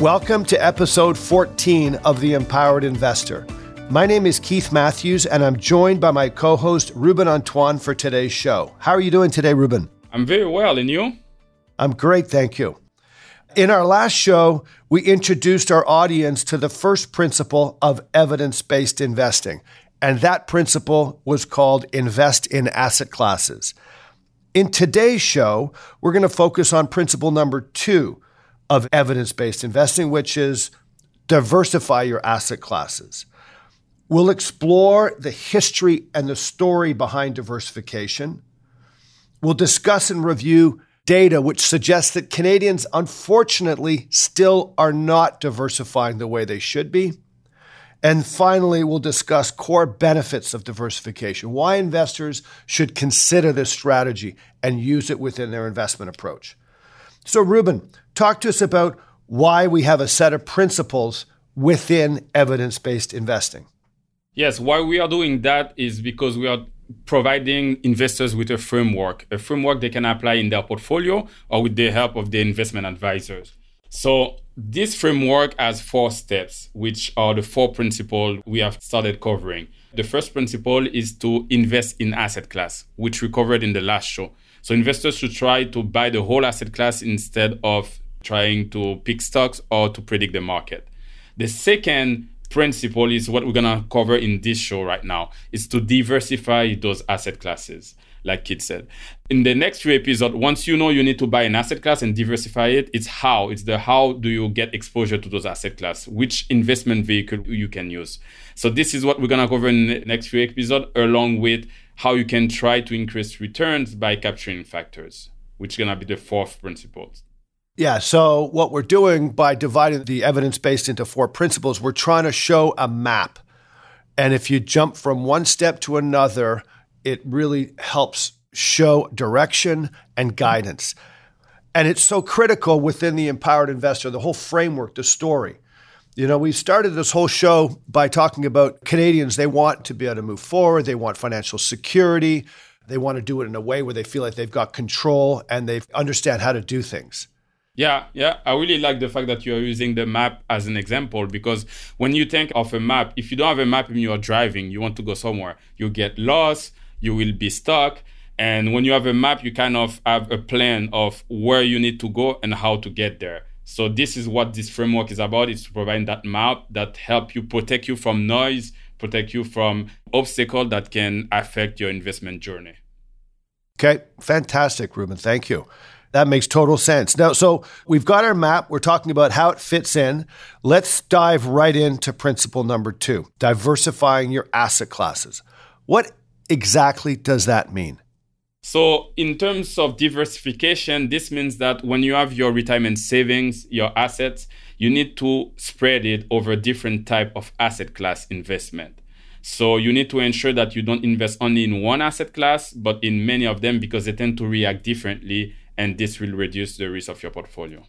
Welcome to episode 14 of The Empowered Investor. My name is Keith Matthews, and I'm joined by my co host, Ruben Antoine, for today's show. How are you doing today, Ruben? I'm very well, and you? I'm great, thank you. In our last show, we introduced our audience to the first principle of evidence based investing, and that principle was called invest in asset classes. In today's show, we're going to focus on principle number two of evidence based investing, which is diversify your asset classes. We'll explore the history and the story behind diversification. We'll discuss and review data which suggests that Canadians, unfortunately, still are not diversifying the way they should be. And finally, we'll discuss core benefits of diversification, why investors should consider this strategy and use it within their investment approach. So, Ruben, talk to us about why we have a set of principles within evidence based investing. Yes, why we are doing that is because we are providing investors with a framework, a framework they can apply in their portfolio or with the help of their investment advisors. So, this framework has four steps, which are the four principles we have started covering. The first principle is to invest in asset class, which we covered in the last show. So investors should try to buy the whole asset class instead of trying to pick stocks or to predict the market. The second principle is what we're to cover in this show right now is to diversify those asset classes like Kit said. In the next few episodes, once you know you need to buy an asset class and diversify it, it's how. It's the how do you get exposure to those asset class, which investment vehicle you can use. So this is what we're gonna cover in the next few episodes, along with how you can try to increase returns by capturing factors, which is gonna be the fourth principle. Yeah. So, what we're doing by dividing the evidence based into four principles, we're trying to show a map. And if you jump from one step to another, it really helps show direction and guidance. And it's so critical within the empowered investor, the whole framework, the story. You know, we started this whole show by talking about Canadians. They want to be able to move forward, they want financial security, they want to do it in a way where they feel like they've got control and they understand how to do things. Yeah, yeah. I really like the fact that you're using the map as an example because when you think of a map, if you don't have a map and you're driving, you want to go somewhere, you get lost, you will be stuck. And when you have a map, you kind of have a plan of where you need to go and how to get there. So this is what this framework is about. It's to provide that map that help you protect you from noise, protect you from obstacle that can affect your investment journey. Okay, fantastic, Ruben. Thank you. That makes total sense. Now, so we've got our map. We're talking about how it fits in. Let's dive right into principle number two diversifying your asset classes. What exactly does that mean? So, in terms of diversification, this means that when you have your retirement savings, your assets, you need to spread it over different type of asset class investment. So, you need to ensure that you don't invest only in one asset class, but in many of them because they tend to react differently, and this will reduce the risk of your portfolio.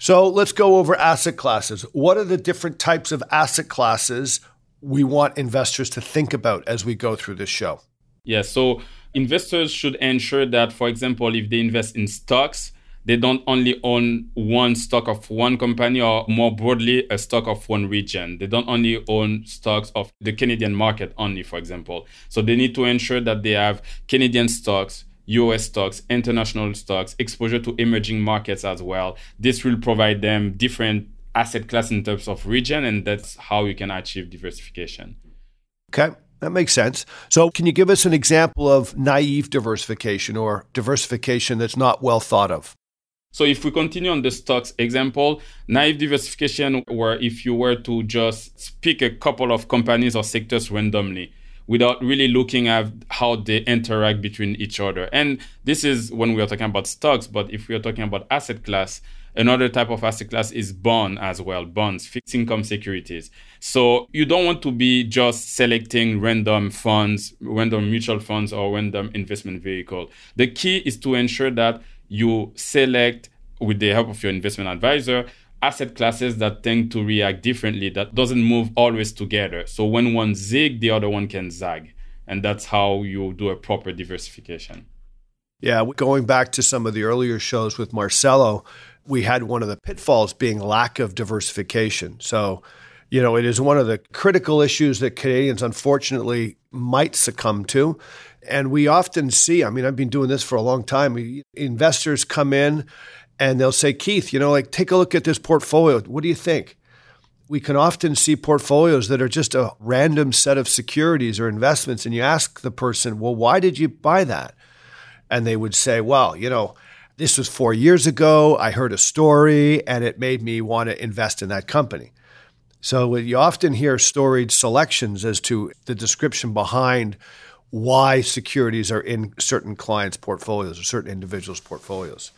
So, let's go over asset classes. What are the different types of asset classes we want investors to think about as we go through this show? Yeah, so investors should ensure that, for example, if they invest in stocks, they don't only own one stock of one company or more broadly a stock of one region. They don't only own stocks of the Canadian market only, for example. So they need to ensure that they have Canadian stocks, US stocks, international stocks, exposure to emerging markets as well. This will provide them different asset class in terms of region, and that's how you can achieve diversification. Okay. That makes sense. So, can you give us an example of naive diversification or diversification that's not well thought of? So, if we continue on the stocks example, naive diversification, where if you were to just pick a couple of companies or sectors randomly, without really looking at how they interact between each other. And this is when we are talking about stocks, but if we are talking about asset class, Another type of asset class is bond as well, bonds, fixed income securities. So you don't want to be just selecting random funds, random mutual funds or random investment vehicle. The key is to ensure that you select with the help of your investment advisor asset classes that tend to react differently that doesn't move always together. So when one zig, the other one can zag. And that's how you do a proper diversification. Yeah, going back to some of the earlier shows with Marcelo, we had one of the pitfalls being lack of diversification. So, you know, it is one of the critical issues that Canadians unfortunately might succumb to. And we often see, I mean, I've been doing this for a long time. Investors come in and they'll say, Keith, you know, like, take a look at this portfolio. What do you think? We can often see portfolios that are just a random set of securities or investments. And you ask the person, well, why did you buy that? And they would say, well, you know, this was four years ago. I heard a story and it made me want to invest in that company. So you often hear storied selections as to the description behind why securities are in certain clients' portfolios or certain individuals' portfolios.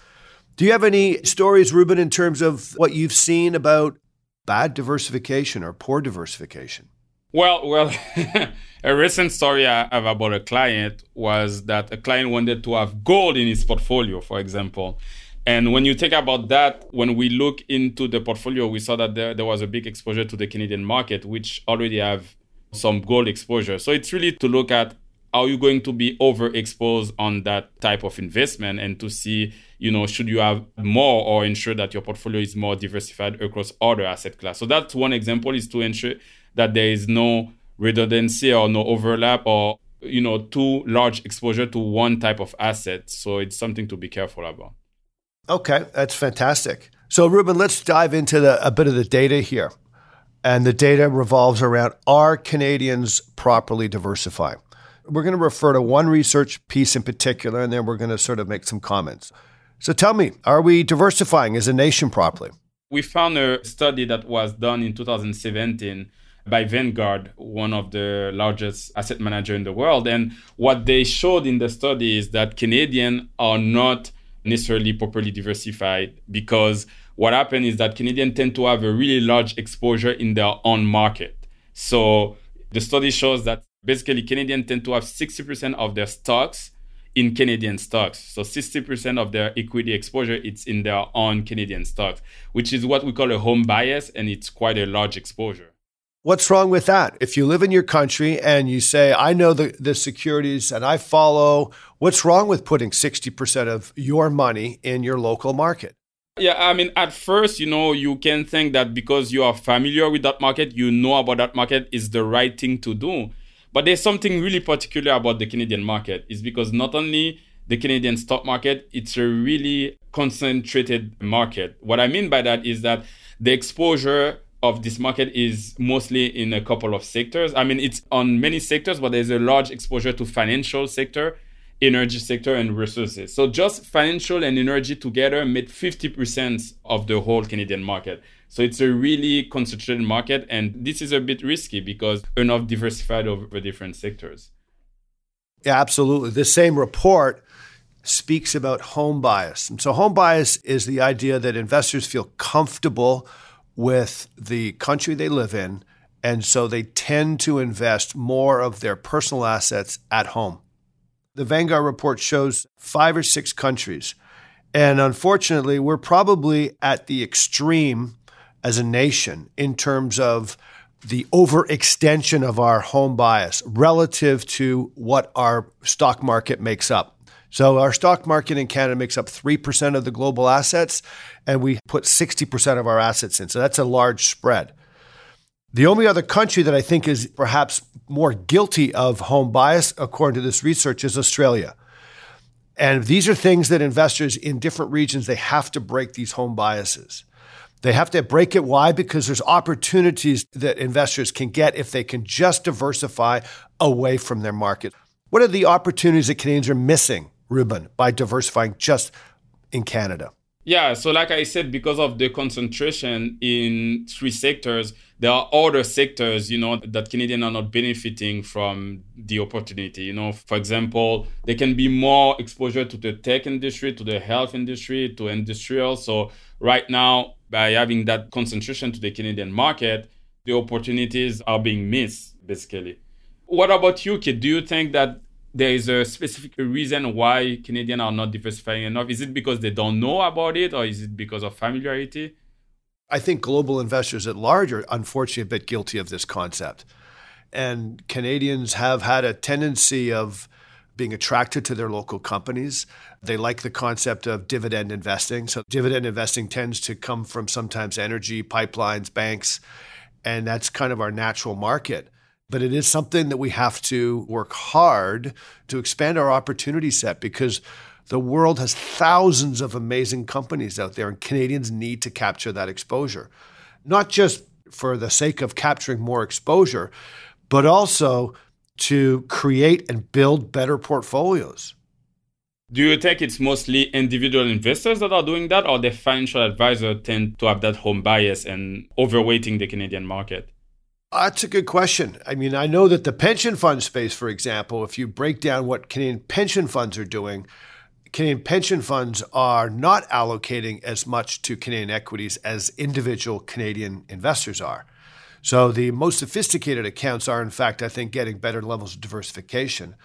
Do you have any stories, Ruben, in terms of what you've seen about bad diversification or poor diversification? Well, well, a recent story I have about a client was that a client wanted to have gold in his portfolio, for example. And when you think about that, when we look into the portfolio, we saw that there, there was a big exposure to the Canadian market, which already have some gold exposure. So it's really to look at are you going to be overexposed on that type of investment and to see, you know, should you have more or ensure that your portfolio is more diversified across other asset class. So that's one example is to ensure that there is no redundancy or no overlap or you know too large exposure to one type of asset. So it's something to be careful about. Okay that's fantastic. So ruben let's dive into the, a bit of the data here. And the data revolves around are canadians properly diversifying we're going to refer to one research piece in particular and then we're going to sort of make some comments so tell me are we diversifying as a nation properly we found a study that was done in 2017 by Vanguard, one of the largest asset manager in the world. And what they showed in the study is that Canadians are not necessarily properly diversified because what happened is that Canadians tend to have a really large exposure in their own market. So the study shows that basically Canadians tend to have 60% of their stocks in Canadian stocks. So 60% of their equity exposure it's in their own Canadian stocks, which is what we call a home bias and it's quite a large exposure. What's wrong with that? If you live in your country and you say, I know the, the securities and I follow, what's wrong with putting 60% of your money in your local market? Yeah, I mean, at first, you know, you can think that because you are familiar with that market, you know about that market is the right thing to do. But there's something really particular about the Canadian market, is because not only the Canadian stock market, it's a really concentrated market. What I mean by that is that the exposure of this market is mostly in a couple of sectors. I mean, it's on many sectors, but there's a large exposure to financial sector, energy sector, and resources. So just financial and energy together made 50% of the whole Canadian market. So it's a really concentrated market, and this is a bit risky because enough diversified over different sectors. Yeah, absolutely. The same report speaks about home bias. And so home bias is the idea that investors feel comfortable with the country they live in, and so they tend to invest more of their personal assets at home. The Vanguard report shows five or six countries, and unfortunately, we're probably at the extreme as a nation in terms of the overextension of our home bias relative to what our stock market makes up. So our stock market in Canada makes up 3% of the global assets, and we put 60% of our assets in. So that's a large spread. The only other country that I think is perhaps more guilty of home bias, according to this research, is Australia. And these are things that investors in different regions, they have to break these home biases. They have to break it. Why? Because there's opportunities that investors can get if they can just diversify away from their market. What are the opportunities that Canadians are missing Ruben, by diversifying just in Canada? Yeah, so like I said, because of the concentration in three sectors, there are other sectors, you know, that Canadians are not benefiting from the opportunity. You know, for example, there can be more exposure to the tech industry, to the health industry, to industrial. So right now, by having that concentration to the Canadian market, the opportunities are being missed, basically. What about you, Kid? Do you think that there is a specific reason why Canadians are not diversifying enough? Is it because they don't know about it, or is it because of familiarity? I think global investors at large are unfortunately a bit guilty of this concept. And Canadians have had a tendency of being attracted to their local companies. They like the concept of dividend investing. So, dividend investing tends to come from sometimes energy, pipelines, banks, and that's kind of our natural market but it is something that we have to work hard to expand our opportunity set because the world has thousands of amazing companies out there, and Canadians need to capture that exposure. Not just for the sake of capturing more exposure, but also to create and build better portfolios. Do you think it's mostly individual investors that are doing that, or the financial advisor tend to have that home bias and overweighting the Canadian market? That's a good question. I mean, I know that the pension fund space, for example, if you break down what Canadian pension funds are doing, Canadian pension funds are not allocating as much to Canadian equities as individual Canadian investors are. So the most sophisticated accounts are, in fact, I think, getting better levels of diversification.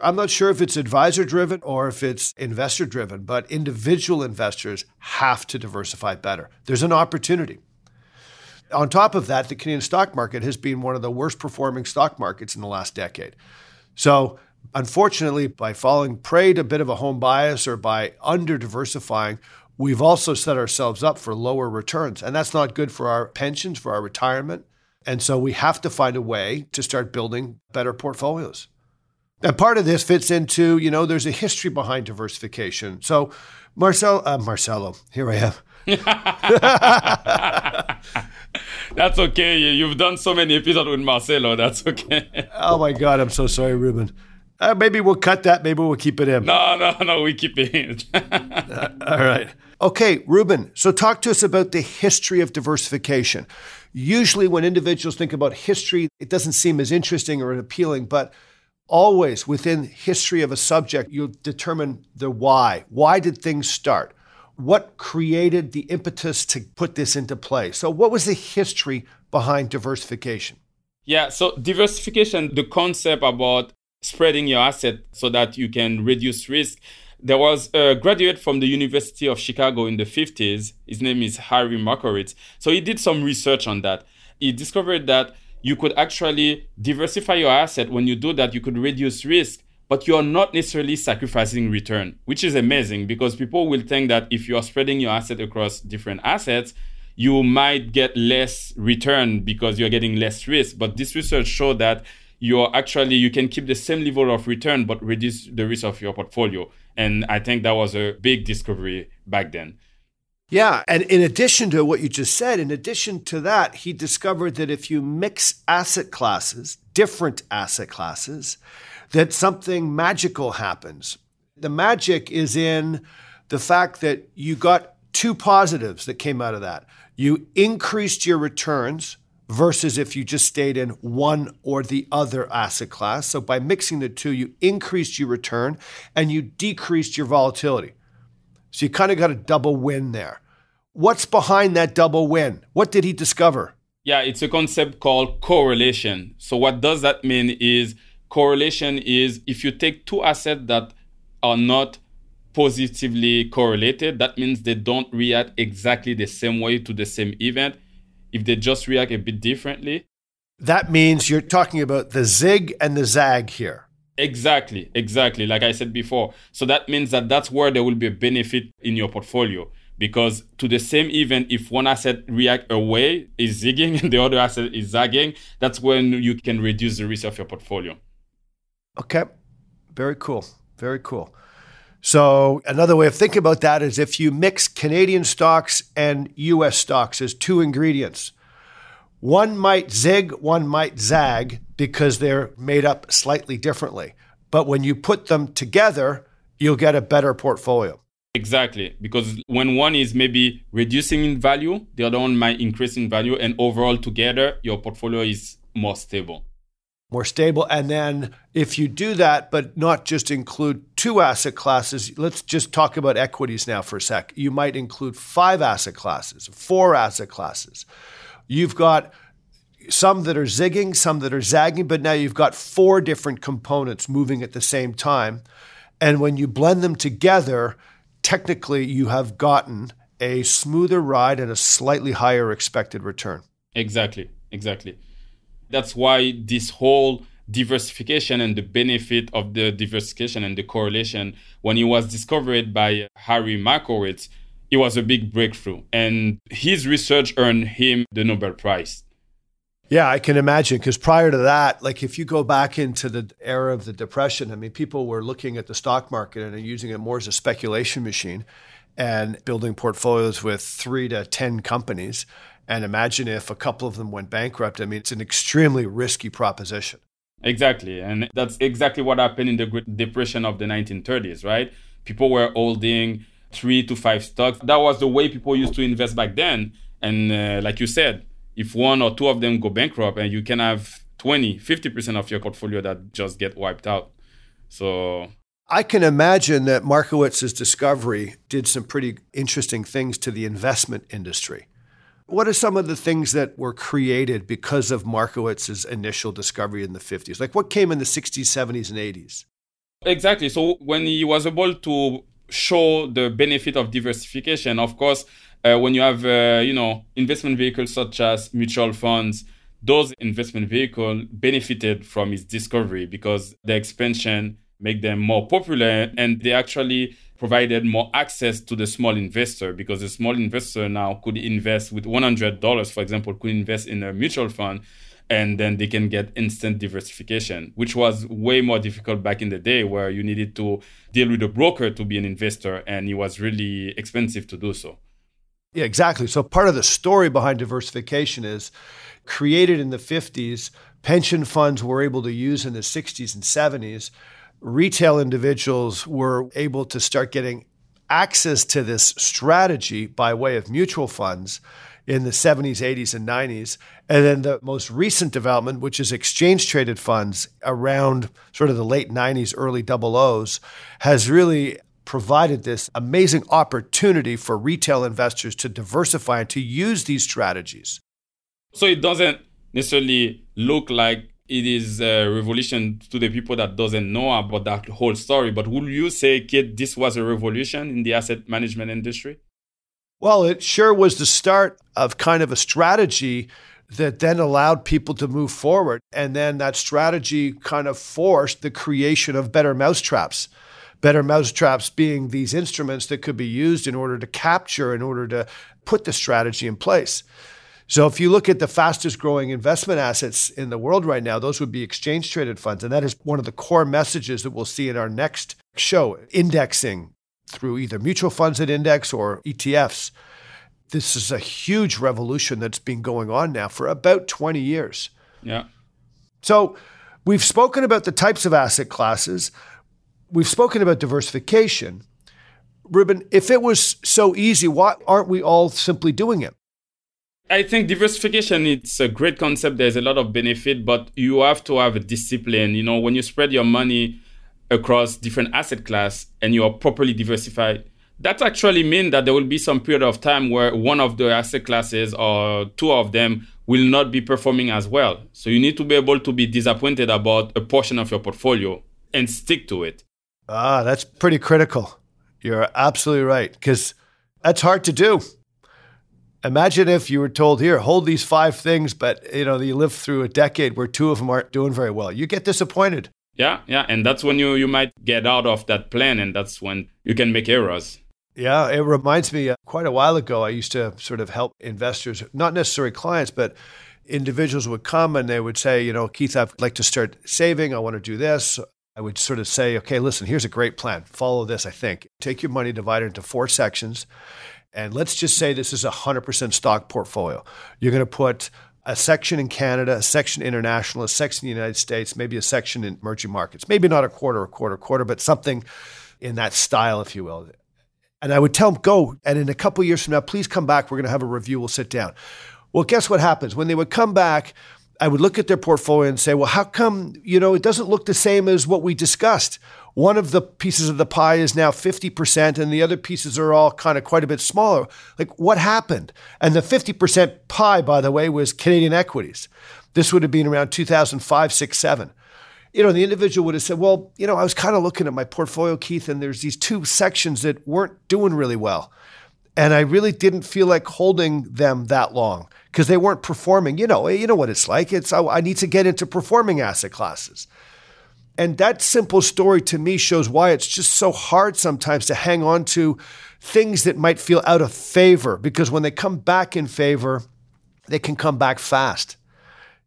I'm not sure if it's advisor driven or if it's investor driven, but individual investors have to diversify better. There's an opportunity. On top of that, the Canadian stock market has been one of the worst performing stock markets in the last decade. So, unfortunately, by falling prey to a bit of a home bias or by under diversifying, we've also set ourselves up for lower returns. And that's not good for our pensions, for our retirement. And so we have to find a way to start building better portfolios. And part of this fits into, you know, there's a history behind diversification. So, Marcel, uh, Marcelo, here I am. That's okay. You've done so many episodes with Marcelo. That's okay. oh my God, I'm so sorry, Ruben. Uh, maybe we'll cut that. Maybe we'll keep it in. No, no, no. We keep it in. uh, all right. Okay, Ruben. So talk to us about the history of diversification. Usually, when individuals think about history, it doesn't seem as interesting or appealing, but always within history of a subject, you determine the why. Why did things start? What created the impetus to put this into play? So, what was the history behind diversification? Yeah, so diversification, the concept about spreading your asset so that you can reduce risk. There was a graduate from the University of Chicago in the 50s. His name is Harry Markowitz. So he did some research on that. He discovered that you could actually diversify your asset. When you do that, you could reduce risk but you are not necessarily sacrificing return, which is amazing because people will think that if you are spreading your asset across different assets, you might get less return because you're getting less risk. But this research showed that you're actually you can keep the same level of return but reduce the risk of your portfolio. And I think that was a big discovery back then. Yeah. And in addition to what you just said, in addition to that, he discovered that if you mix asset classes, different asset classes, that something magical happens. The magic is in the fact that you got two positives that came out of that. You increased your returns versus if you just stayed in one or the other asset class. So by mixing the two, you increased your return and you decreased your volatility. So you kind of got a double win there. What's behind that double win? What did he discover? Yeah, it's a concept called correlation. So what does that mean is correlation is if you take two assets that are not positively correlated, that means they don't react exactly the same way to the same event. If they just react a bit differently, that means you're talking about the zig and the zag here. Exactly, exactly. Like I said before. So that means that that's where there will be a benefit in your portfolio because to the same event, if one asset react away is zigging and the other asset is zagging, that's when you can reduce the risk of your portfolio. Okay. Very cool. Very cool. So, another way of thinking about that is if you mix Canadian stocks and US stocks as two ingredients, one might zig, one might zag because they're made up slightly differently. But when you put them together, you'll get a better portfolio. Exactly, because when one is maybe reducing in value, the other one might increase in value, and overall together, your portfolio is more stable. More stable. And then if you do that, but not just include two asset classes, let's just talk about equities now for a sec. You might include five asset classes, four asset classes. You've got some that are zigging, some that are zagging, but now you've got four different components moving at the same time. And when you blend them together, technically you have gotten a smoother ride and a slightly higher expected return. Exactly, exactly. That's why this whole diversification and the benefit of the diversification and the correlation, when it was discovered by Harry Markowitz, it was a big breakthrough. And his research earned him the Nobel Prize. Yeah, I can imagine. Because prior to that, like if you go back into the era of the Depression, I mean, people were looking at the stock market and using it more as a speculation machine and building portfolios with three to 10 companies. And imagine if a couple of them went bankrupt. I mean, it's an extremely risky proposition. Exactly. And that's exactly what happened in the Great Depression of the 1930s, right? People were holding three to five stocks. That was the way people used to invest back then. And uh, like you said, if one or two of them go bankrupt and you can have 20, 50% of your portfolio that just get wiped out. So I can imagine that Markowitz's discovery did some pretty interesting things to the investment industry. What are some of the things that were created because of Markowitz's initial discovery in the 50s? Like what came in the 60s, 70s, and 80s? Exactly. So when he was able to show the benefit of diversification, of course, uh, when you have uh, you know investment vehicles such as mutual funds those investment vehicles benefited from his discovery because the expansion make them more popular and they actually provided more access to the small investor because the small investor now could invest with $100 for example could invest in a mutual fund and then they can get instant diversification which was way more difficult back in the day where you needed to deal with a broker to be an investor and it was really expensive to do so yeah, exactly. So part of the story behind diversification is created in the 50s, pension funds were able to use in the 60s and 70s. Retail individuals were able to start getting access to this strategy by way of mutual funds in the 70s, 80s, and 90s. And then the most recent development, which is exchange traded funds around sort of the late 90s, early double O's, has really provided this amazing opportunity for retail investors to diversify and to use these strategies. So it doesn't necessarily look like it is a revolution to the people that doesn't know about that whole story. But would you say, kid this was a revolution in the asset management industry? Well, it sure was the start of kind of a strategy that then allowed people to move forward. And then that strategy kind of forced the creation of better mousetraps better mousetraps being these instruments that could be used in order to capture, in order to put the strategy in place. So if you look at the fastest growing investment assets in the world right now, those would be exchange traded funds. And that is one of the core messages that we'll see in our next show indexing through either mutual funds that index or ETFs. This is a huge revolution that's been going on now for about 20 years. Yeah. So we've spoken about the types of asset classes we've spoken about diversification. Ruben, if it was so easy, why aren't we all simply doing it? I think diversification it's a great concept. There's a lot of benefit, but you have to have a discipline. You know, when you spread your money across different asset class and you are properly diversified, that actually means that there will be some period of time where one of the asset classes or two of them will not be performing as well. So you need to be able to be disappointed about a portion of your portfolio and stick to it. Ah, that's pretty critical. You're absolutely right because that's hard to do. Imagine if you were told, "Here, hold these five things," but you know you live through a decade where two of them aren't doing very well. You get disappointed. Yeah, yeah, and that's when you you might get out of that plan, and that's when you can make errors. Yeah, it reminds me. Uh, quite a while ago, I used to sort of help investors, not necessarily clients, but individuals would come and they would say, you know, Keith, I'd like to start saving. I want to do this. I would sort of say, okay, listen, here's a great plan. Follow this, I think. Take your money, divide it into four sections. And let's just say this is a 100% stock portfolio. You're going to put a section in Canada, a section international, a section in the United States, maybe a section in emerging markets. Maybe not a quarter, a quarter, a quarter, but something in that style, if you will. And I would tell them, go. And in a couple years from now, please come back. We're going to have a review. We'll sit down. Well, guess what happens? When they would come back, I would look at their portfolio and say, well, how come, you know, it doesn't look the same as what we discussed? One of the pieces of the pie is now 50%, and the other pieces are all kind of quite a bit smaller. Like, what happened? And the 50% pie, by the way, was Canadian equities. This would have been around 2005, 6, 7 you know, the individual would have said, well, you know, I was kind of looking at my portfolio, Keith, and there's these two sections that weren't doing really well. And I really didn't feel like holding them that long because they weren't performing. You know, you know what it's like. It's I, I need to get into performing asset classes. And that simple story to me shows why it's just so hard sometimes to hang on to things that might feel out of favor because when they come back in favor, they can come back fast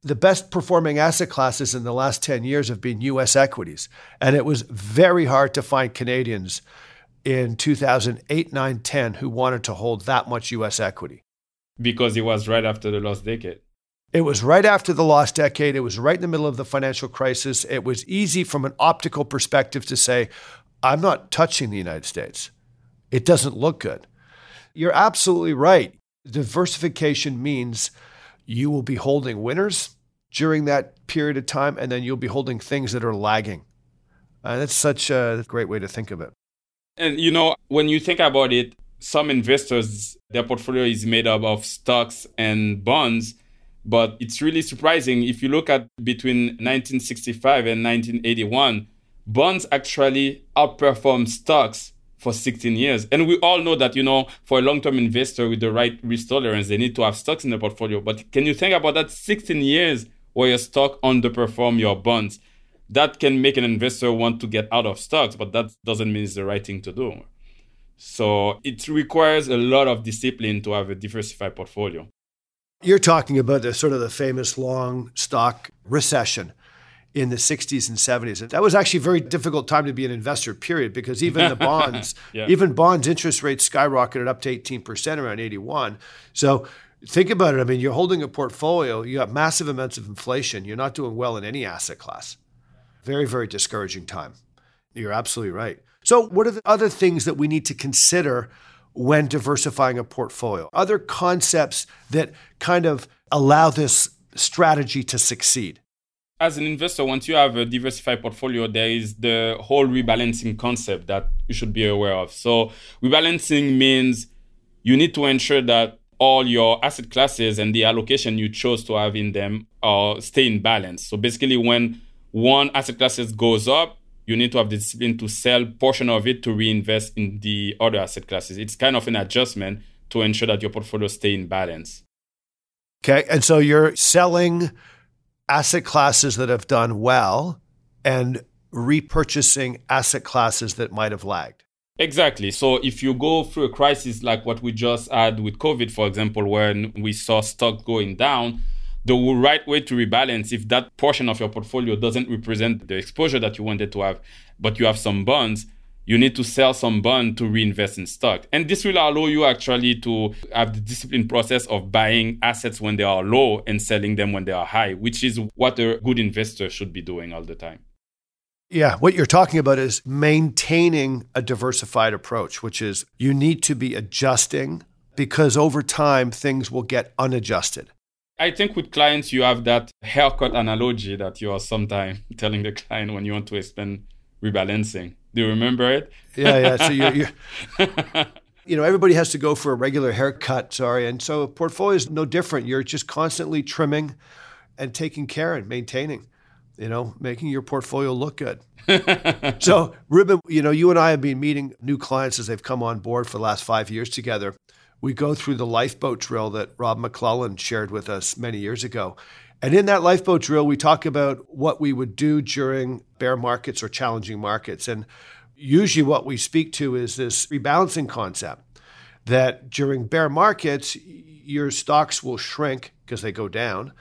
the best performing asset classes in the last 10 years have been US equities. And it was very hard to find Canadians in 2008, 9, 10 who wanted to hold that much US equity. Because it was right after the lost decade. It was right after the lost decade. It was right in the middle of the financial crisis. It was easy from an optical perspective to say, I'm not touching the United States. It doesn't look good. You're absolutely right. Diversification means you will be holding winners during that period of time, and then you'll be holding things that are lagging. Uh, that's such a great way to think of it. And you know, when you think about it, some investors, their portfolio is made up of stocks and bonds. But it's really surprising if you look at between 1965 and 1981, bonds actually outperformed stocks for 16 years. And we all know that, you know, for a long term investor with the right risk tolerance, they need to have stocks in the portfolio. But can you think about that 16 years where your stock underperform your bonds? That can make an investor want to get out of stocks, but that doesn't mean it's the right thing to do. So it requires a lot of discipline to have a diversified portfolio. You're talking about the sort of the famous long stock recession in the 60s and 70s. And that was actually a very difficult time to be an investor, period, because even the bonds, yeah. even bonds interest rates skyrocketed up to 18% around 81. So think about it. I mean, you're holding a portfolio, you got massive amounts of inflation, you're not doing well in any asset class. Very, very discouraging time. You're absolutely right. So, what are the other things that we need to consider when diversifying a portfolio? Other concepts that kind of allow this strategy to succeed? as an investor, once you have a diversified portfolio, there is the whole rebalancing concept that you should be aware of. So, rebalancing means you need to ensure that all your asset classes and the allocation you chose to have in them are stay in balance. So, basically, when one asset classes goes up, you need to have the discipline to sell portion of it to reinvest in the other asset classes. It's kind of an adjustment to ensure that your portfolio stay in balance. Okay, and so you're selling asset classes that have done well and repurchasing asset classes that might have lagged. Exactly. So if you go through a crisis like what we just had with COVID, for example, when we saw stock going down, the right way to rebalance if that portion of your portfolio doesn't represent the exposure that you wanted to have, but you have some bonds, you need to sell some bond to reinvest in stock. And this will allow you actually to have the disciplined process of buying assets when they are low and selling them when they are high, which is what a good investor should be doing all the time. Yeah, what you're talking about is maintaining a diversified approach, which is you need to be adjusting because over time things will get unadjusted. I think with clients, you have that haircut analogy that you are sometimes telling the client when you want to explain rebalancing. Do you remember it? Yeah, yeah. So you're, you're you know, everybody has to go for a regular haircut. Sorry, and so portfolio is no different. You're just constantly trimming and taking care and maintaining. You know, making your portfolio look good. so, Ruben, you know, you and I have been meeting new clients as they've come on board for the last five years together. We go through the lifeboat drill that Rob McClellan shared with us many years ago. And in that lifeboat drill, we talk about what we would do during bear markets or challenging markets. And usually what we speak to is this rebalancing concept that during bear markets, your stocks will shrink because they go down.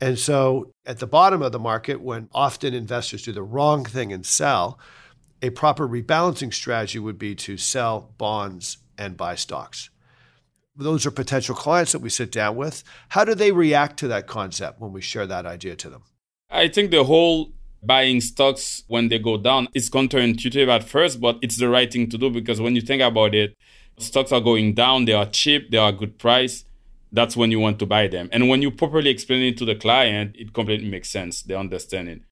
And so at the bottom of the market, when often investors do the wrong thing and sell, a proper rebalancing strategy would be to sell bonds and buy stocks those are potential clients that we sit down with. How do they react to that concept when we share that idea to them? I think the whole buying stocks when they go down is counterintuitive at first, but it's the right thing to do because when you think about it, Stocks are going down, they are cheap, they are a good price. That's when you want to buy them. And when you properly explain it to the client, it completely makes sense. They understand it.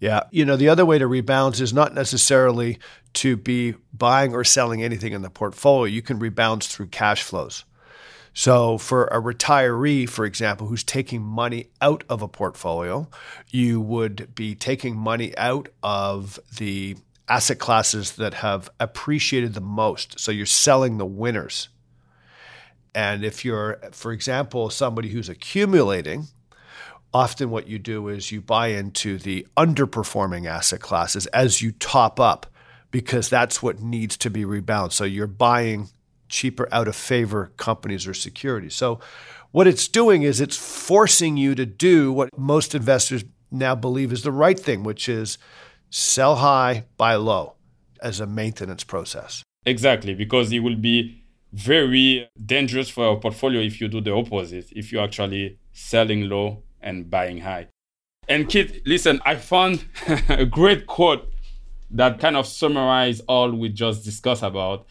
Yeah. You know, the other way to rebalance is not necessarily to be buying or selling anything in the portfolio. You can rebalance through cash flows. So, for a retiree, for example, who's taking money out of a portfolio, you would be taking money out of the asset classes that have appreciated the most. So, you're selling the winners. And if you're, for example, somebody who's accumulating, often what you do is you buy into the underperforming asset classes as you top up because that's what needs to be rebalanced. So you're buying cheaper out of favor companies or securities. So what it's doing is it's forcing you to do what most investors now believe is the right thing, which is sell high, buy low as a maintenance process. Exactly, because it will be very dangerous for your portfolio if you do the opposite, if you're actually selling low and buying high. And Keith, listen, I found a great quote that kind of summarizes all we just discussed about.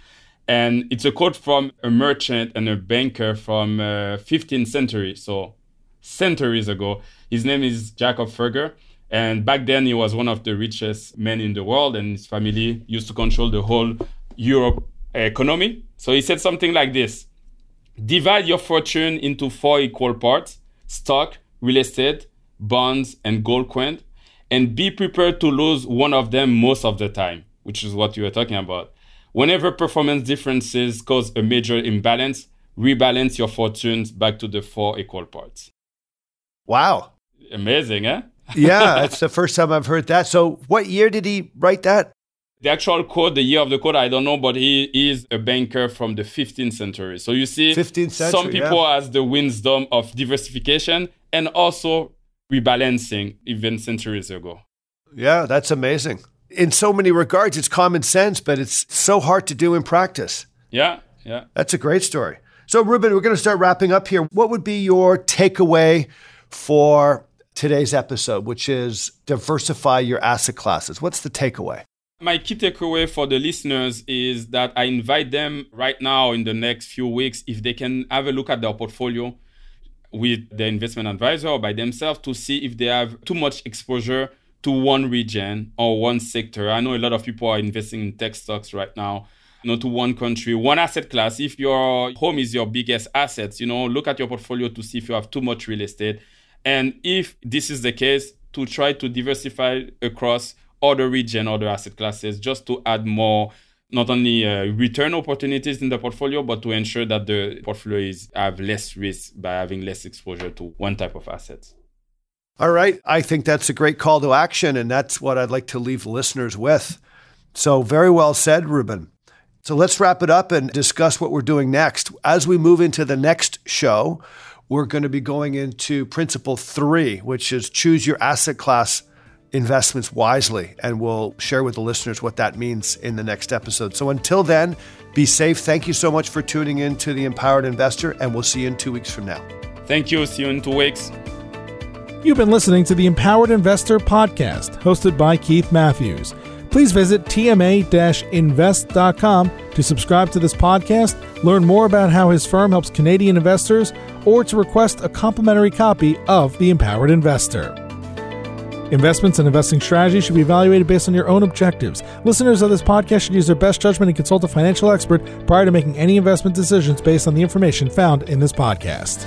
And it's a quote from a merchant and a banker from uh, 15th century, so centuries ago. His name is Jacob Fugger. And back then, he was one of the richest men in the world, and his family used to control the whole Europe economy. So he said something like this Divide your fortune into four equal parts stock, real estate, bonds, and gold coin, and be prepared to lose one of them most of the time, which is what you were talking about. Whenever performance differences cause a major imbalance, rebalance your fortunes back to the four equal parts. Wow. Amazing, eh? yeah, that's the first time I've heard that. So, what year did he write that? The actual code, the year of the code, I don't know, but he is a banker from the 15th century. So you see, 15th century, some people yeah. has the wisdom of diversification and also rebalancing even centuries ago. Yeah, that's amazing. In so many regards, it's common sense, but it's so hard to do in practice. Yeah, yeah. That's a great story. So, Ruben, we're going to start wrapping up here. What would be your takeaway for today's episode, which is diversify your asset classes? What's the takeaway? My key takeaway for the listeners is that I invite them right now in the next few weeks, if they can have a look at their portfolio with the investment advisor or by themselves to see if they have too much exposure to one region or one sector. I know a lot of people are investing in tech stocks right now. You know, to one country, one asset class. If your home is your biggest assets, you know, look at your portfolio to see if you have too much real estate. And if this is the case, to try to diversify across other region, other asset classes, just to add more not only uh, return opportunities in the portfolio, but to ensure that the portfolio is have less risk by having less exposure to one type of assets. All right. I think that's a great call to action, and that's what I'd like to leave listeners with. So, very well said, Ruben. So, let's wrap it up and discuss what we're doing next. As we move into the next show, we're going to be going into principle three, which is choose your asset class investments wisely. And we'll share with the listeners what that means in the next episode. So until then, be safe. Thank you so much for tuning in to The Empowered Investor, and we'll see you in two weeks from now. Thank you. See you in two weeks. You've been listening to the Empowered Investor podcast, hosted by Keith Matthews. Please visit tma invest.com to subscribe to this podcast, learn more about how his firm helps Canadian investors, or to request a complimentary copy of The Empowered Investor. Investments and investing strategies should be evaluated based on your own objectives. Listeners of this podcast should use their best judgment and consult a financial expert prior to making any investment decisions based on the information found in this podcast.